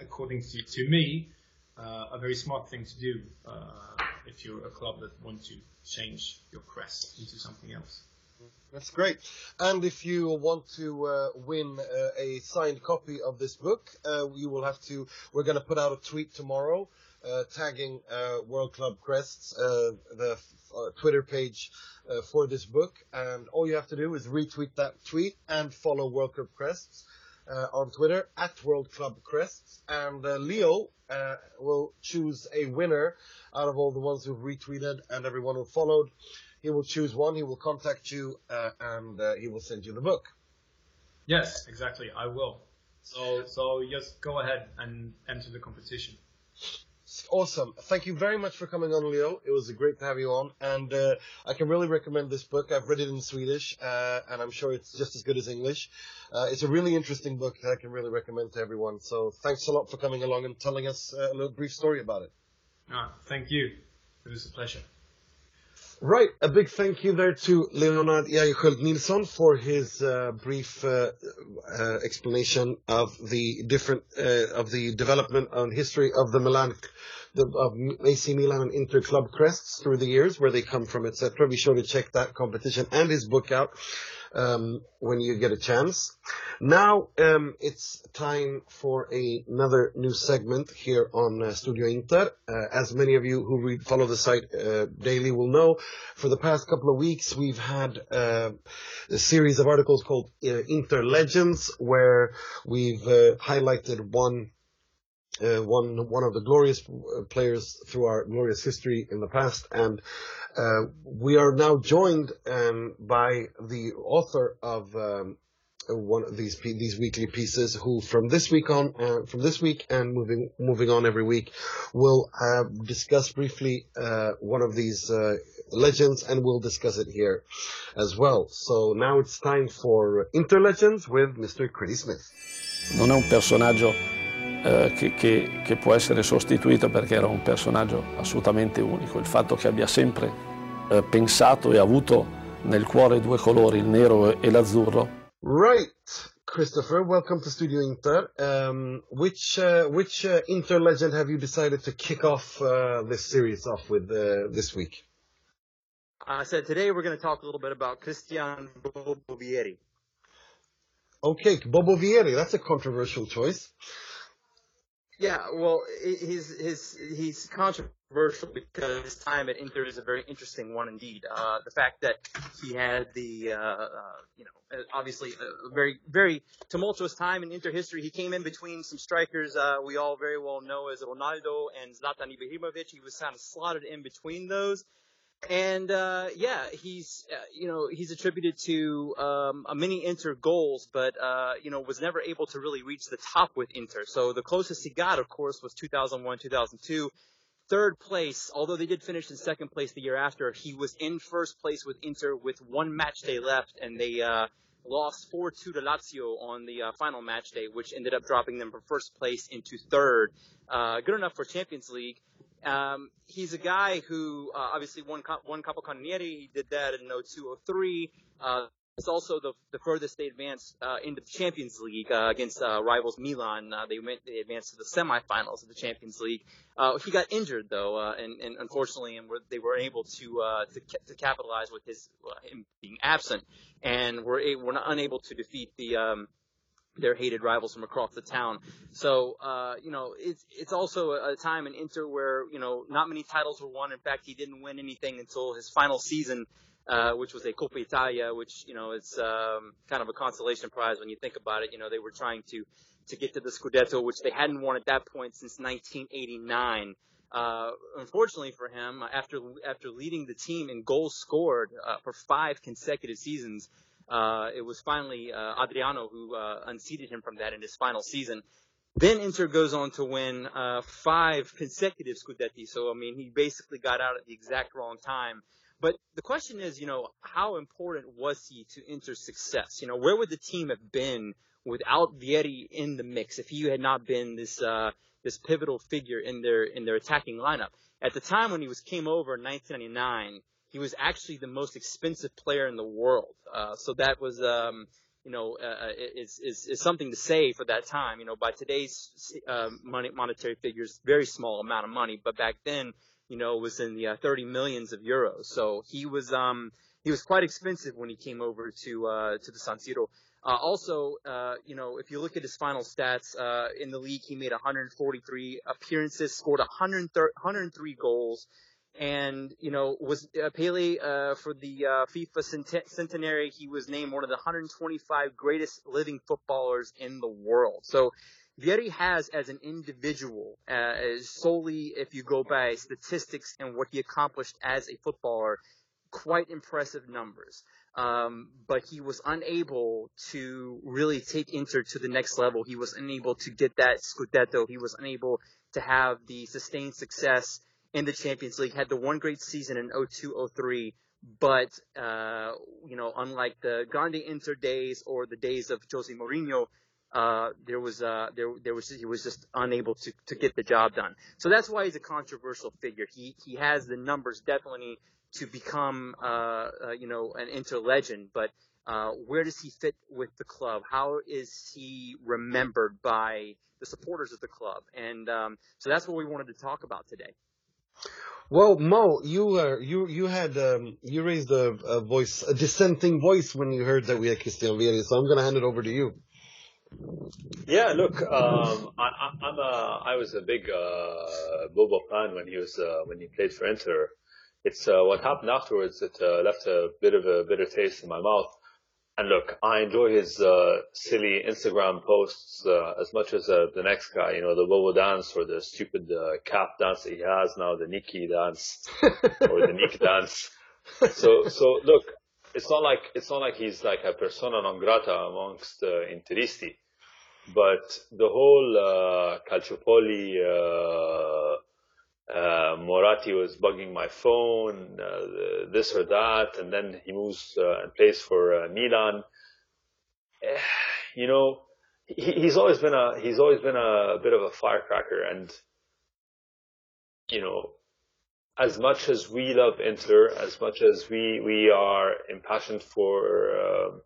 according to, to me, uh, a very smart thing to do uh, if you're a club that want to change your crest into something else. That's great. And if you want to uh, win uh, a signed copy of this book, uh, you will have to. We're going to put out a tweet tomorrow, uh, tagging World Club Crests, the Twitter page uh, for this book. And all you have to do is retweet that tweet and follow World Club Crests uh, on Twitter at World Club Crests. And uh, Leo uh, will choose a winner out of all the ones who've retweeted and everyone who followed. He will choose one. He will contact you uh, and uh, he will send you the book. Yes, exactly. I will. So, so just go ahead and enter the competition. Awesome. Thank you very much for coming on, Leo. It was great to have you on. And uh, I can really recommend this book. I've read it in Swedish, uh, and I'm sure it's just as good as English. Uh, it's a really interesting book that I can really recommend to everyone. So thanks a lot for coming along and telling us uh, a little brief story about it. Ah, thank you. It was a pleasure. Right, a big thank you there to Leonard Jägerskiöld Nilsson for his uh, brief uh, uh, explanation of the different uh, of the development and history of the Milan, the, of AC Milan and Inter club crests through the years, where they come from, etc. Be sure to check that competition and his book out um, when you get a chance. Now um, it's time for a, another new segment here on uh, Studio Inter. Uh, as many of you who read, follow the site uh, daily will know, for the past couple of weeks we've had uh, a series of articles called uh, Inter Legends, where we've uh, highlighted one uh, one one of the glorious players through our glorious history in the past, and uh, we are now joined um, by the author of um, one of these these weekly pieces, who from this week on, uh, from this week and moving moving on every week, will uh, discuss briefly uh, one of these uh, legends, and we'll discuss it here as well. So now it's time for Interlegends with Mr. Critty Smith. Non è un personaggio eh, che, che, che, può essere sostituito perché era un personaggio assolutamente unico. Il fatto che abbia sempre eh, pensato e avuto nel cuore due colori, il nero e l'azzurro. Right, Christopher, welcome to Studio Inter. Um, which uh, which uh, Inter legend have you decided to kick off uh, this series off with uh, this week? I said today we're going to talk a little bit about Christian Bobo Vieri. Okay, Bobo Vieri, that's a controversial choice. Yeah, well, he's his he's controversial because his time at Inter is a very interesting one indeed. Uh, the fact that he had the uh, uh, you know uh, obviously a very very tumultuous time in Inter history. He came in between some strikers uh, we all very well know as Ronaldo and Zlatan Ibrahimovic. He was kind of slotted in between those. And uh, yeah, he's uh, you know he's attributed to um, a many Inter goals, but uh, you know was never able to really reach the top with Inter. So the closest he got, of course, was 2001, 2002. Third place, although they did finish in second place the year after, he was in first place with Inter with one match day left, and they uh, lost 4-2 to Lazio on the uh, final match day, which ended up dropping them from first place into third. Uh, good enough for Champions League. Um, he's a guy who uh, obviously won won Capocannoniere. He did that in 0203. Uh, it's also the, the furthest they advanced uh, into the Champions League uh, against uh, rivals Milan. Uh, they went they advanced to the semifinals of the Champions League. Uh, he got injured though, uh, and, and unfortunately, and were, they were able to to, to capitalize with his him being absent, and were were unable to defeat the um, their hated rivals from across the town. So, uh, you know, it's it's also a, time in Inter where you know not many titles were won. In fact, he didn't win anything until his final season uh, which was a Coppa Italia, which you know is um, kind of a consolation prize when you think about it. You know, they were trying to to get to the Scudetto, which they hadn't won at that point since 1989. Uh, unfortunately for him, after after leading the team in goals scored uh, for five consecutive seasons, uh, it was finally uh, Adriano who uh, unseated him from that in his final season. Then Inter goes on to win uh, five consecutive Scudetti. So I mean, he basically got out at the exact wrong time. But the question is, you know, how important was he to Inter's success? You know, where would the team have been without Vieri in the mix if he had not been this uh, this pivotal figure in their in their attacking lineup? At the time when he was came over in 1999, he was actually the most expensive player in the world. Uh, so that was, um, you know, uh, uh is, is is something to say for that time. You know, by today's uh, money, monetary figures, very small amount of money, but back then you know, it was in the uh, 30 millions of euros. So he was um, he was quite expensive when he came over to uh, to the San Siro. Uh, also, uh, you know, if you look at his final stats uh, in the league, he made 143 appearances, scored 103 goals, and you know was uh, Pele uh, for the uh, FIFA cent- centenary. He was named one of the 125 greatest living footballers in the world. So Vieri has as an individual, uh, solely if you go by statistics and what he accomplished as a footballer, quite impressive numbers. Um, but he was unable to really take Inter to the next level. He was unable to get that Scudetto. He was unable to have the sustained success in the Champions League. Had the one great season in 02-03, but uh, you know, unlike the Grande Inter days or the days of Jose Mourinho, uh, there was uh, there there was he was just unable to to get the job done. So that's why he's a controversial figure. He he has the numbers definitely to become uh, uh you know an Inter legend, but uh, where does he fit with the club? How is he remembered by the supporters of the club? And um, so that's what we wanted to talk about today. Well, Mo, you uh, you you had um, you raised a, a, voice, a dissenting voice when you heard that we had Christian Vieri. So I'm going to hand it over to you. Yeah, look, um, I, am a, I was a big uh, Bobo fan when he was uh, when he played for Inter. It's uh, what happened afterwards that uh, left a bit of a bitter taste in my mouth. And look, I enjoy his uh, silly Instagram posts uh, as much as uh, the next guy. You know, the Bobo dance or the stupid uh, cap dance that he has now, the Nikki dance or the Nick dance. So, so look, it's not like it's not like he's like a persona non grata amongst uh, Interisti but the whole uh, Calciopoli, uh, Moratti was bugging my phone, uh, this or that, and then he moves uh, and plays for uh, Milan. Eh, you know, he, he's always been a he's always been a, a bit of a firecracker, and you know, as much as we love Inter, as much as we we are impassioned for um,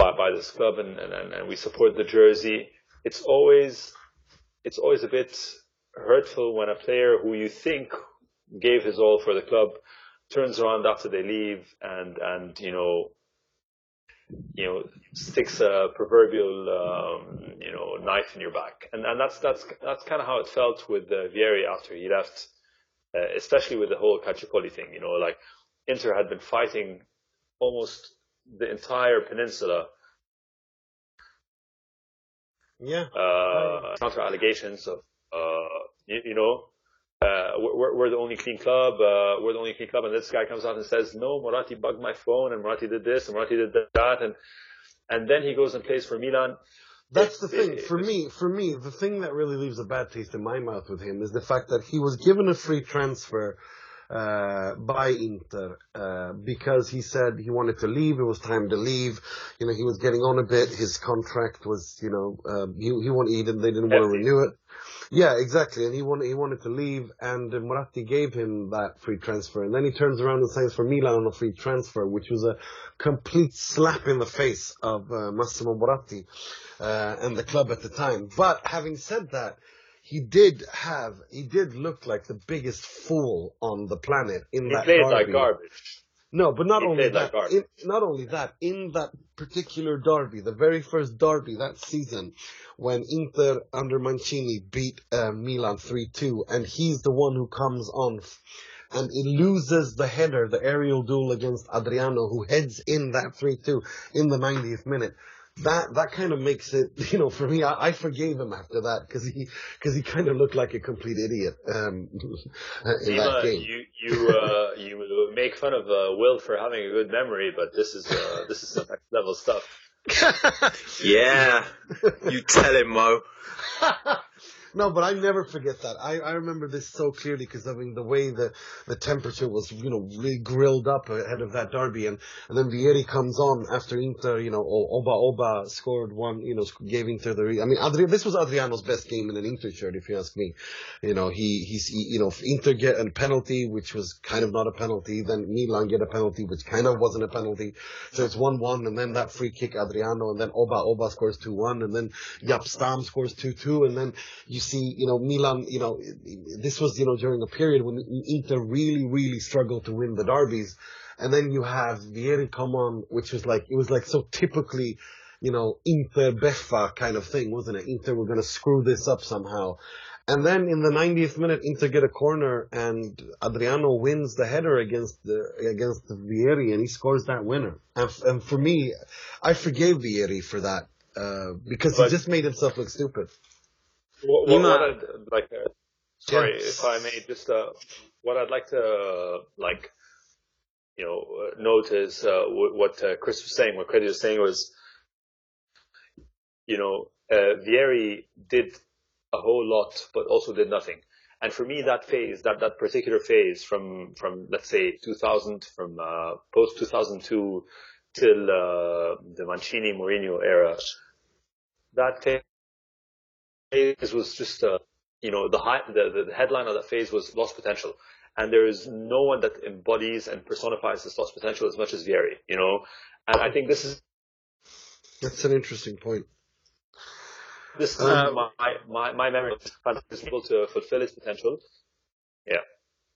by, by this club and, and, and we support the jersey. It's always, it's always a bit hurtful when a player who you think gave his all for the club turns around after they leave and, and, you know, you know, sticks a proverbial, um, you know, knife in your back. And, and that's, that's, that's kind of how it felt with uh, Vieri after he left, uh, especially with the whole Calciopoli thing, you know, like Inter had been fighting almost the entire peninsula. Yeah. Uh, counter allegations of, you, you, know, uh, we're, we're the only clean club, uh, we're the only clean club, and this guy comes out and says, no, Moratti bugged my phone, and Moratti did this, and Moratti did that, and and then he goes and plays for Milan. That's the thing. For me, for me, the thing that really leaves a bad taste in my mouth with him is the fact that he was given a free transfer uh, by Inter uh, because he said he wanted to leave. It was time to leave. You know, he was getting on a bit. His contract was, you know, um, he he wanted he didn't, they didn't want to renew it. Yeah, exactly. And he wanted he wanted to leave, and Moratti gave him that free transfer. And then he turns around and signs for Milan on a free transfer, which was a complete slap in the face of uh, Massimo Moratti uh, and the club at the time. But having said that, he did have he did look like the biggest fool on the planet in he that played derby. like garbage. No, but not He only played like that. garbage. in, not only that. In that particular derby, the very first derby that season, when Inter under Mancini beat uh, Milan three two, and he's the one who comes on, f- and he loses the header, the aerial duel against Adriano, who heads in that three two in the 90th minute. That that kind of makes it, you know, for me, I, I forgave him after that because he because he kind of looked like a complete idiot um, in that game. you you uh, you make fun of uh, Will for having a good memory, but this is uh, this is some next level stuff. Yeah, you tell him, Mo. No, but I never forget that. I, I remember this so clearly because I mean the way the the temperature was, you know, really grilled up ahead of that derby, and and then Vieri comes on after Inter, you know, Oba Oba scored one, you know, gave Inter the. I mean, Adri- this was Adriano's best game in an Inter shirt, if you ask me. You know, he he's he, you know Inter get a penalty, which was kind of not a penalty. Then Milan get a penalty, which kind of wasn't a penalty. So it's one one, and then that free kick Adriano, and then Oba Oba scores two one, and then Jaap Stam scores two two, and then you see, you know, Milan, you know, this was, you know, during a period when Inter really, really struggled to win the derbies. And then you have Vieri come on, which was like, it was like so typically, you know, Inter Beffa kind of thing, wasn't it? Inter were going to screw this up somehow. And then in the 90th minute, Inter get a corner and Adriano wins the header against the, against the Vieri and he scores that winner. And, f- and for me, I forgave Vieri for that, uh, because But- he just made himself look stupid. What, what, what I'd like, uh, sorry Yeah. if I may just, uh, what I'd like to, uh, like, you know, uh, note is, uh, what, what uh, Chris was saying, what Credit was saying was, you know, uh, Vieri did a whole lot, but also did nothing. And for me, that phase, that, that particular phase from, from, let's say 2000, from, uh, post 2002 till, uh, the Mancini Mourinho era, that phase was just, uh, you know, the, high, the, the headline of that phase was lost potential. And there is no one that embodies and personifies this lost potential as much as Vieri, you know? And I think this is, That's an interesting point. this is Um, my, my, my memory is able to fulfill its potential. Yeah.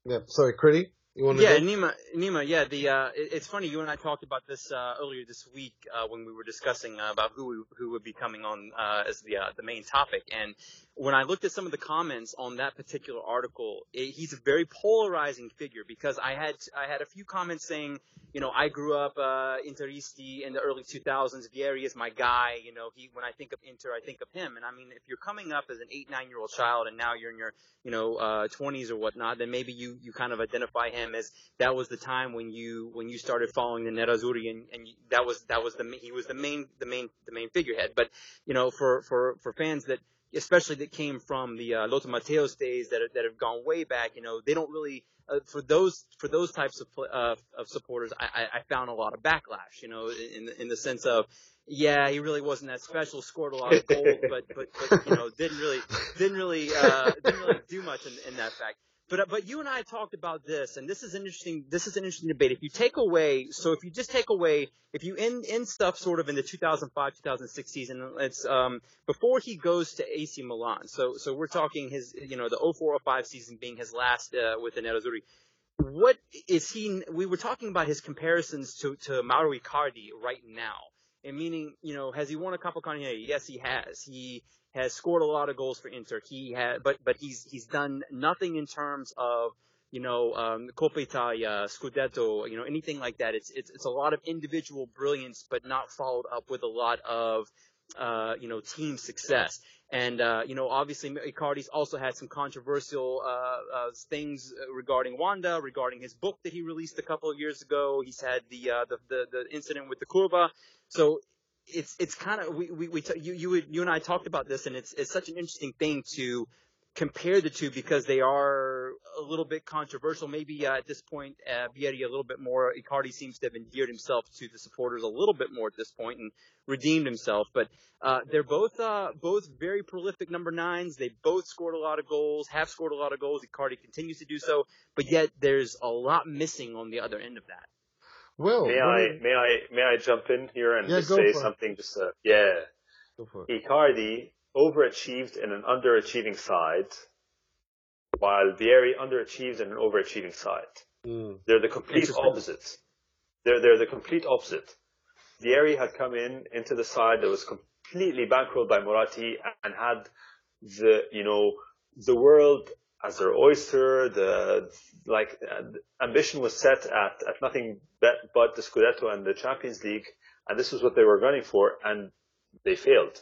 Yeah. Sorry, Critty, you want to Yeah, go? Nima, Nima, yeah, the uh, it, it's funny. You and I talked about this uh, earlier this week uh, when we were discussing uh, about who we- who would be coming on uh, as the uh, the main topic. And when I looked at some of the comments on that particular article, it, he's a very polarizing figure because I had I had a few comments saying, you know, I grew up uh, Interisti in the early 2000s. Vieri is my guy. You know, he when I think of Inter, I think of him. And I mean, if you're coming up as an eight nine year old child and now you're in your you know uh, 20s or whatnot, then maybe you you kind of identify him as that was the time when you when you started following the Nerazzurri and, and that was that was the he was the main the main the main figurehead. But you know, for for for fans that especially that came from the uh, Lothar Matthäus days that that have gone way back, you know, they don't really uh, for those for those types of uh, of supporters, I, I I found a lot of backlash, you know, in in the sense of yeah, he really wasn't that special, scored a lot of goals, but but but you know, didn't really didn't really uh, didn't really do much in, in that fact. But uh, but you and I talked about this, and this is interesting. This is an interesting debate. If you take away, so if you just take away, if you end end stuff sort of in the 2005 2006 season, it's um before he goes to AC Milan. So so we're talking his you know the 04 05 season being his last uh, with the Nerazzurri. What is he? We were talking about his comparisons to to Mauro Icardi right now, and meaning you know has he won a Capocannoniere? Yes, he has. He has scored a lot of goals for Inter. He had, but but he's he's done nothing in terms of you know um, Coppa Italia, Scudetto, you know anything like that. It's it's it's a lot of individual brilliance, but not followed up with a lot of uh, you know team success. And uh, you know, obviously, Icardi's also had some controversial uh, uh, things regarding Wanda, regarding his book that he released a couple of years ago. He's had the uh, the, the, the incident with the curva. So it's it's kind of we we, we t- you you you and I talked about this, and it's it's such an interesting thing to compare the two because they are a little bit controversial. Maybe uh, at this point, uh, Vieri a little bit more. Icardi seems to have endeared himself to the supporters a little bit more at this point and redeemed himself. But uh, they're both uh, both very prolific number nines. They both scored a lot of goals, have scored a lot of goals. Icardi continues to do so, but yet there's a lot missing on the other end of that. Well, may I may I may I jump in here and Yeah, just say it. something? Just uh, yeah, Go for it. Icardi overachieved in an underachieving side, while Vieri underachieved in an overachieving side. Mm. They're the complete opposites. They're they're the complete opposite. Vieri had come in into the side that was completely bankrolled by Moratti and had the you know the world as their oyster. The like uh, ambition was set at at nothing but, but the Scudetto and the Champions League, and this was what they were running for, and they failed.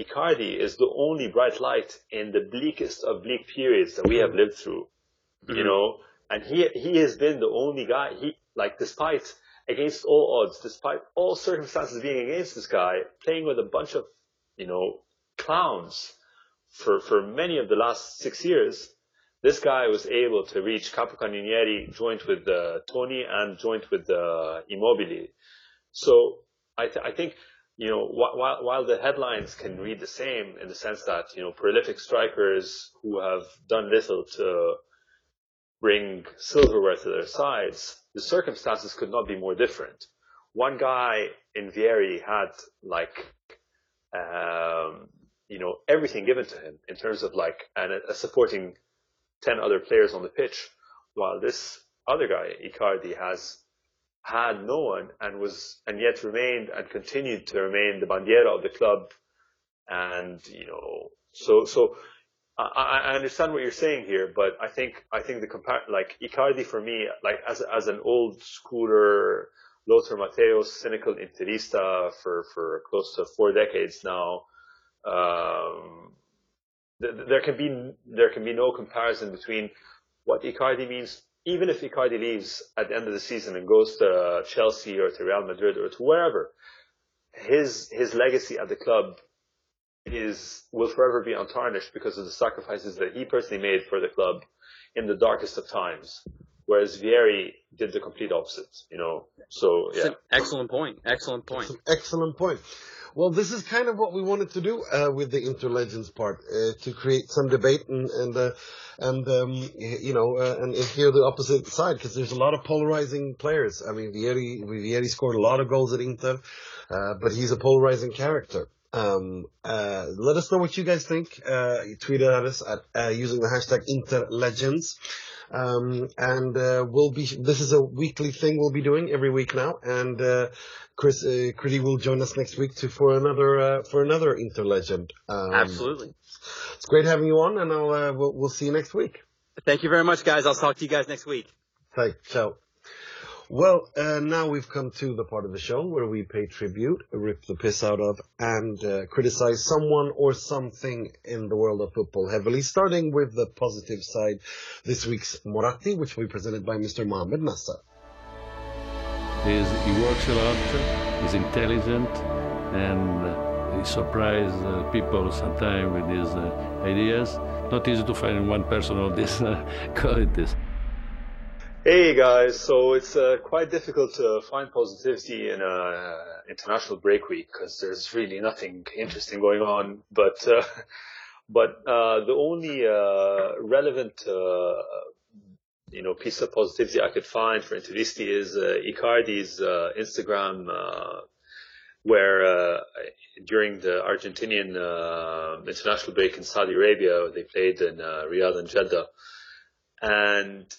Icardi is the only bright light in the bleakest of bleak periods that we have lived through you know, and he he has been the only guy. He like despite against all odds, despite all circumstances being against this guy, playing with a bunch of you know clowns for for many of the last six years. This guy was able to reach Capocannonieri joint with uh, Toni and joint with uh, Immobile. So I, th- I think, you know, wh- while, while the headlines can read the same in the sense that, you know, prolific strikers who have done little to bring silverware to their sides, the circumstances could not be more different. One guy in Vieri had like, um, you know, everything given to him in terms of like, and a, a supporting 10 other players on the pitch, while this other guy, Icardi, has had no one and was, and yet remained and continued to remain the bandiera of the club. And, you know, so, so I, I understand what you're saying here, but I think, I think the compar, like Icardi for me, like as, as an old schooler, Lothar Matthäus, cynical interista for, for close to four decades now, um, there can be there can be no comparison between what Icardi means, even if Icardi leaves at the end of the season and goes to Chelsea or to Real Madrid or to wherever. His his legacy at the club is will forever be untarnished because of the sacrifices that he personally made for the club in the darkest of times. Whereas Vieri did the complete opposite, you know. So It's yeah. an excellent point. Excellent point. Excellent point. Well, this is kind of what we wanted to do uh, with the interlegends part uh, to create some debate and and uh, and um, you know uh, and, and hear the opposite side because there's a lot of polarizing players. I mean, Vieri we Vieri scored a lot of goals at Inter, uh, but he's a polarizing character. Um, uh, let us know what you guys think. Tweet at us at using the hashtag interlegends. Um, and uh, we'll be. This is a weekly thing we'll be doing every week now, and uh, Chris uh, Critty will join us next week to for another uh, for another interlegend. Um, Absolutely. it's great having you on, and I'll uh, we'll, we'll see you next week. Thank you very much, guys. I'll talk to you guys next week. Thanks. Ciao. Well, uh, now we've come to the part of the show where we pay tribute, rip the piss out of, and uh, criticize someone or something in the world of football heavily, starting with the positive side. This week's Moratti, which will be presented by Mr. Mohamed Nasser. He's, he works a lot, he's intelligent, and uh, he surprises uh, people sometimes with his uh, ideas. Not easy to find one person of this uh, qualities. Hey guys, so it's uh, quite difficult to find positivity in a international break week because there's really nothing interesting going on. But uh, but uh, the only uh, relevant uh, you know piece of positivity I could find for Interisti is uh, Icardi's uh, Instagram, uh, where uh, during the Argentinian uh, international break in Saudi Arabia, they played in uh, Riyadh and Jeddah, and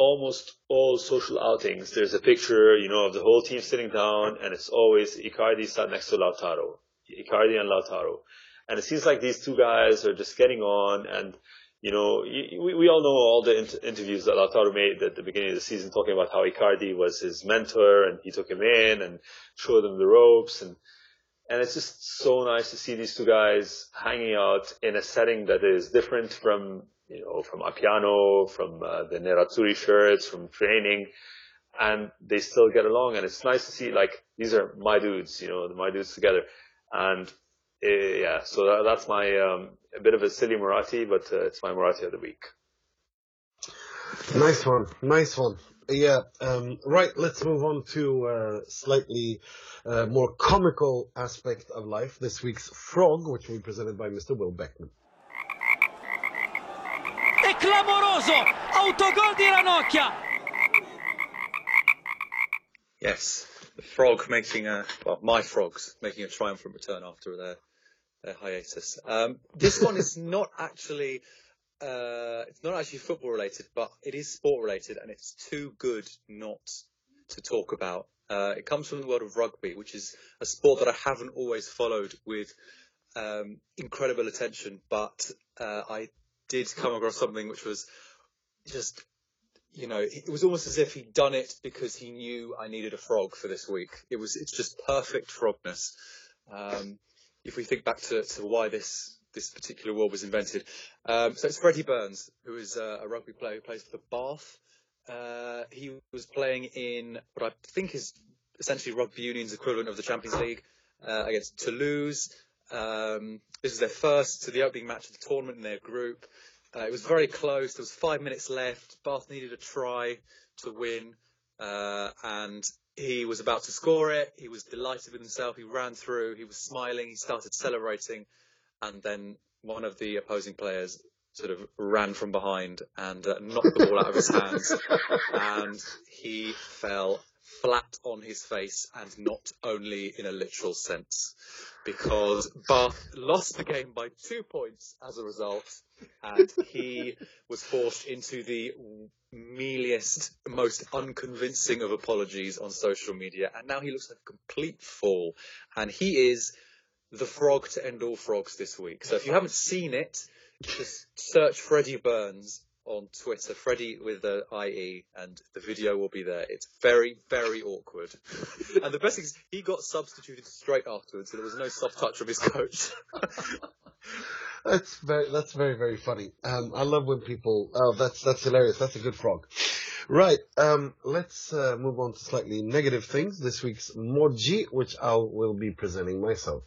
almost all social outings, there's a picture, you know, of the whole team sitting down, and it's always Icardi sat next to Lautaro, Icardi and Lautaro, and it seems like these two guys are just getting on, and you know, we, we all know all the inter- interviews that Lautaro made at the beginning of the season, talking about how Icardi was his mentor, and he took him in and showed him the ropes, and and it's just so nice to see these two guys hanging out in a setting that is different from you know from Appiano, from uh, the Nerazzurri shirts, from training, and they still get along. And it's nice to see like these are my dudes, you know, my dudes together, and uh, yeah, so that, that's my um, a bit of a silly Moratti, but uh, it's my Moratti of the week. Nice one, nice one. Yeah, um, right. Let's move on to uh, slightly uh, more comical aspect of life. This week's frog, which will be presented by Mr. Will Beckman. Clamoroso! Autogol di Ranocchia! Yes, the frog making a well, my frogs making a triumphant return after their their hiatus. Um, this one is not actually uh, it's not actually football related, but it is sport related, and it's too good not to talk about. Uh, it comes from the world of rugby, which is a sport that I haven't always followed with um, incredible attention, but uh, I did come across something which was just, you know, it was almost as if he'd done it because he knew I needed a frog for this week. It was, it's just perfect frogness. Um, if we think back to, to why this this particular word was invented. Um, so it's Freddie Burns, who is uh, a rugby player who plays for the Bath. Uh, he was playing in what I think is essentially rugby union's equivalent of the Champions League uh, against Toulouse. Um, this was their first to the opening match of the tournament in their group. Uh, it was very close. There was five minutes left. Bath needed a try to win, uh, and he was about to score it. He was delighted with himself. He ran through. He was smiling. He started celebrating and then one of the opposing players sort of ran from behind and uh, knocked the ball out of his hands, and he fell flat on his face, and not only in a literal sense, because Bath lost the game by two points as a result, and he was forced into the mealiest, most unconvincing of apologies on social media, and now he looks like a complete fool, and he is the frog to end all frogs this week. So if you haven't seen it, just search Freddie Burns on Twitter, Freddie with the IE, and the video will be there. It's very, very awkward. and the best thing is, he got substituted straight afterwards, so there was no soft touch from his coach. that's very, that's very, very funny. Um, I love when people, oh, that's, that's hilarious. That's a good frog. Right, um, let's uh, move on to slightly negative things. This week's Moji, which I will be presenting myself.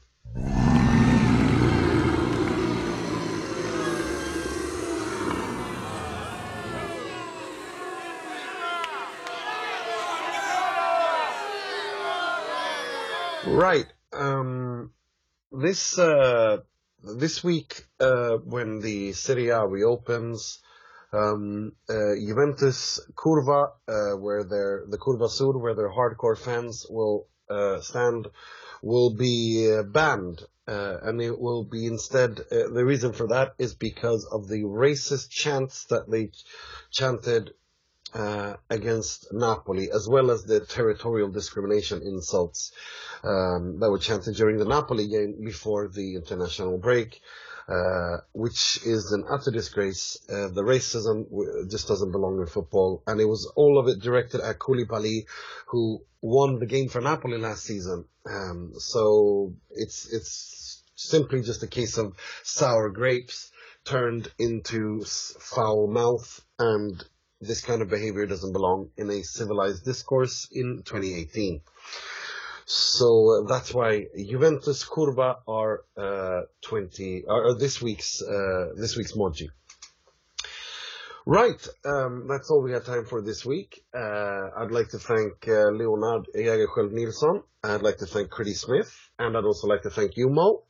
Right. Um, this uh, this week, uh, when the Serie A reopens, um, uh, Juventus Curva, uh, where their the Curva Sud, where their hardcore fans will uh, stand, will be uh, banned, and it will be instead. The reason for that is because of the racist chants that they chanted uh, against Napoli, as well as the territorial discrimination insults um, that were chanted during the Napoli game before the international break. Uh, which is an utter disgrace. Uh, the racism just doesn't belong in football, and it was all of it directed at Koulibaly, who won the game for Napoli last season. Um, so it's it's simply just a case of sour grapes turned into foul mouth, and this kind of behavior doesn't belong in a civilized discourse in 2018. So uh, that's why Juventus Curva are uh, 20 are this week's uh, this week's Moji. Right, um, that's all we have time for this week. Uh, I'd like to thank uh, Leonard Jägerskiöld Nilsson. I'd like to thank Critty Smith, and I'd also like to thank you, Mo.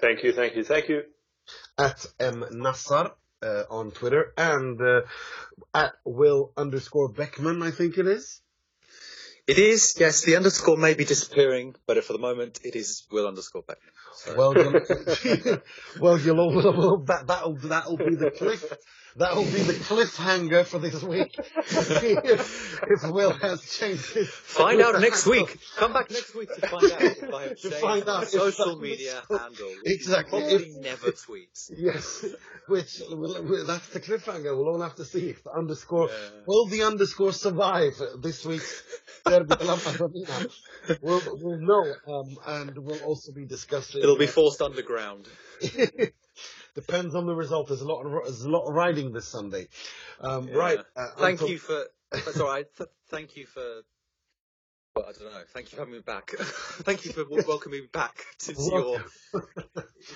Thank you, thank you, thank you. At M Nassar uh, on Twitter and uh, at Will underscore Beckman, I think it is. It is, yes. The underscore may be disappearing, but for the moment, it is Will underscore Beckman. Well, you'll, well, you'll, well, that, that'll, that'll be the cliff, that'll be the cliffhanger for this week. if, Will has changed his. Find out next week. Come back next week to find out if I have changed find out social media handle. Exactly. Probably If- never tweets. Yes, which that's the cliffhanger. We'll all have to see if the underscore Yeah. will the underscore survive this week's derby della Madonnina. We'll, we'll know, um, and we'll also be discussing. It'll be uh, forced underground. Depends on the result. There's a lot of there's a lot of riding this Sunday. Um, Yeah. Right. Uh, Thank until- you for. That's all right. Th- thank you for. Well, I don't know. Thank you for having me back. thank you for w- welcoming me back to, to your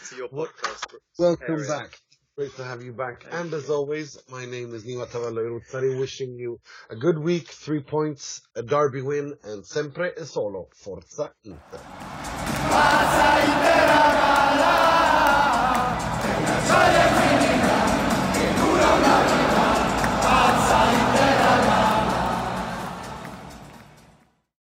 to your podcast. Welcome area. back. Great to have you back. Thank and you. as always, my name is Nima Tavallaey Roodsari, wishing you a good week, three points, a derby win, and sempre e solo Forza Inter. Forza Inter!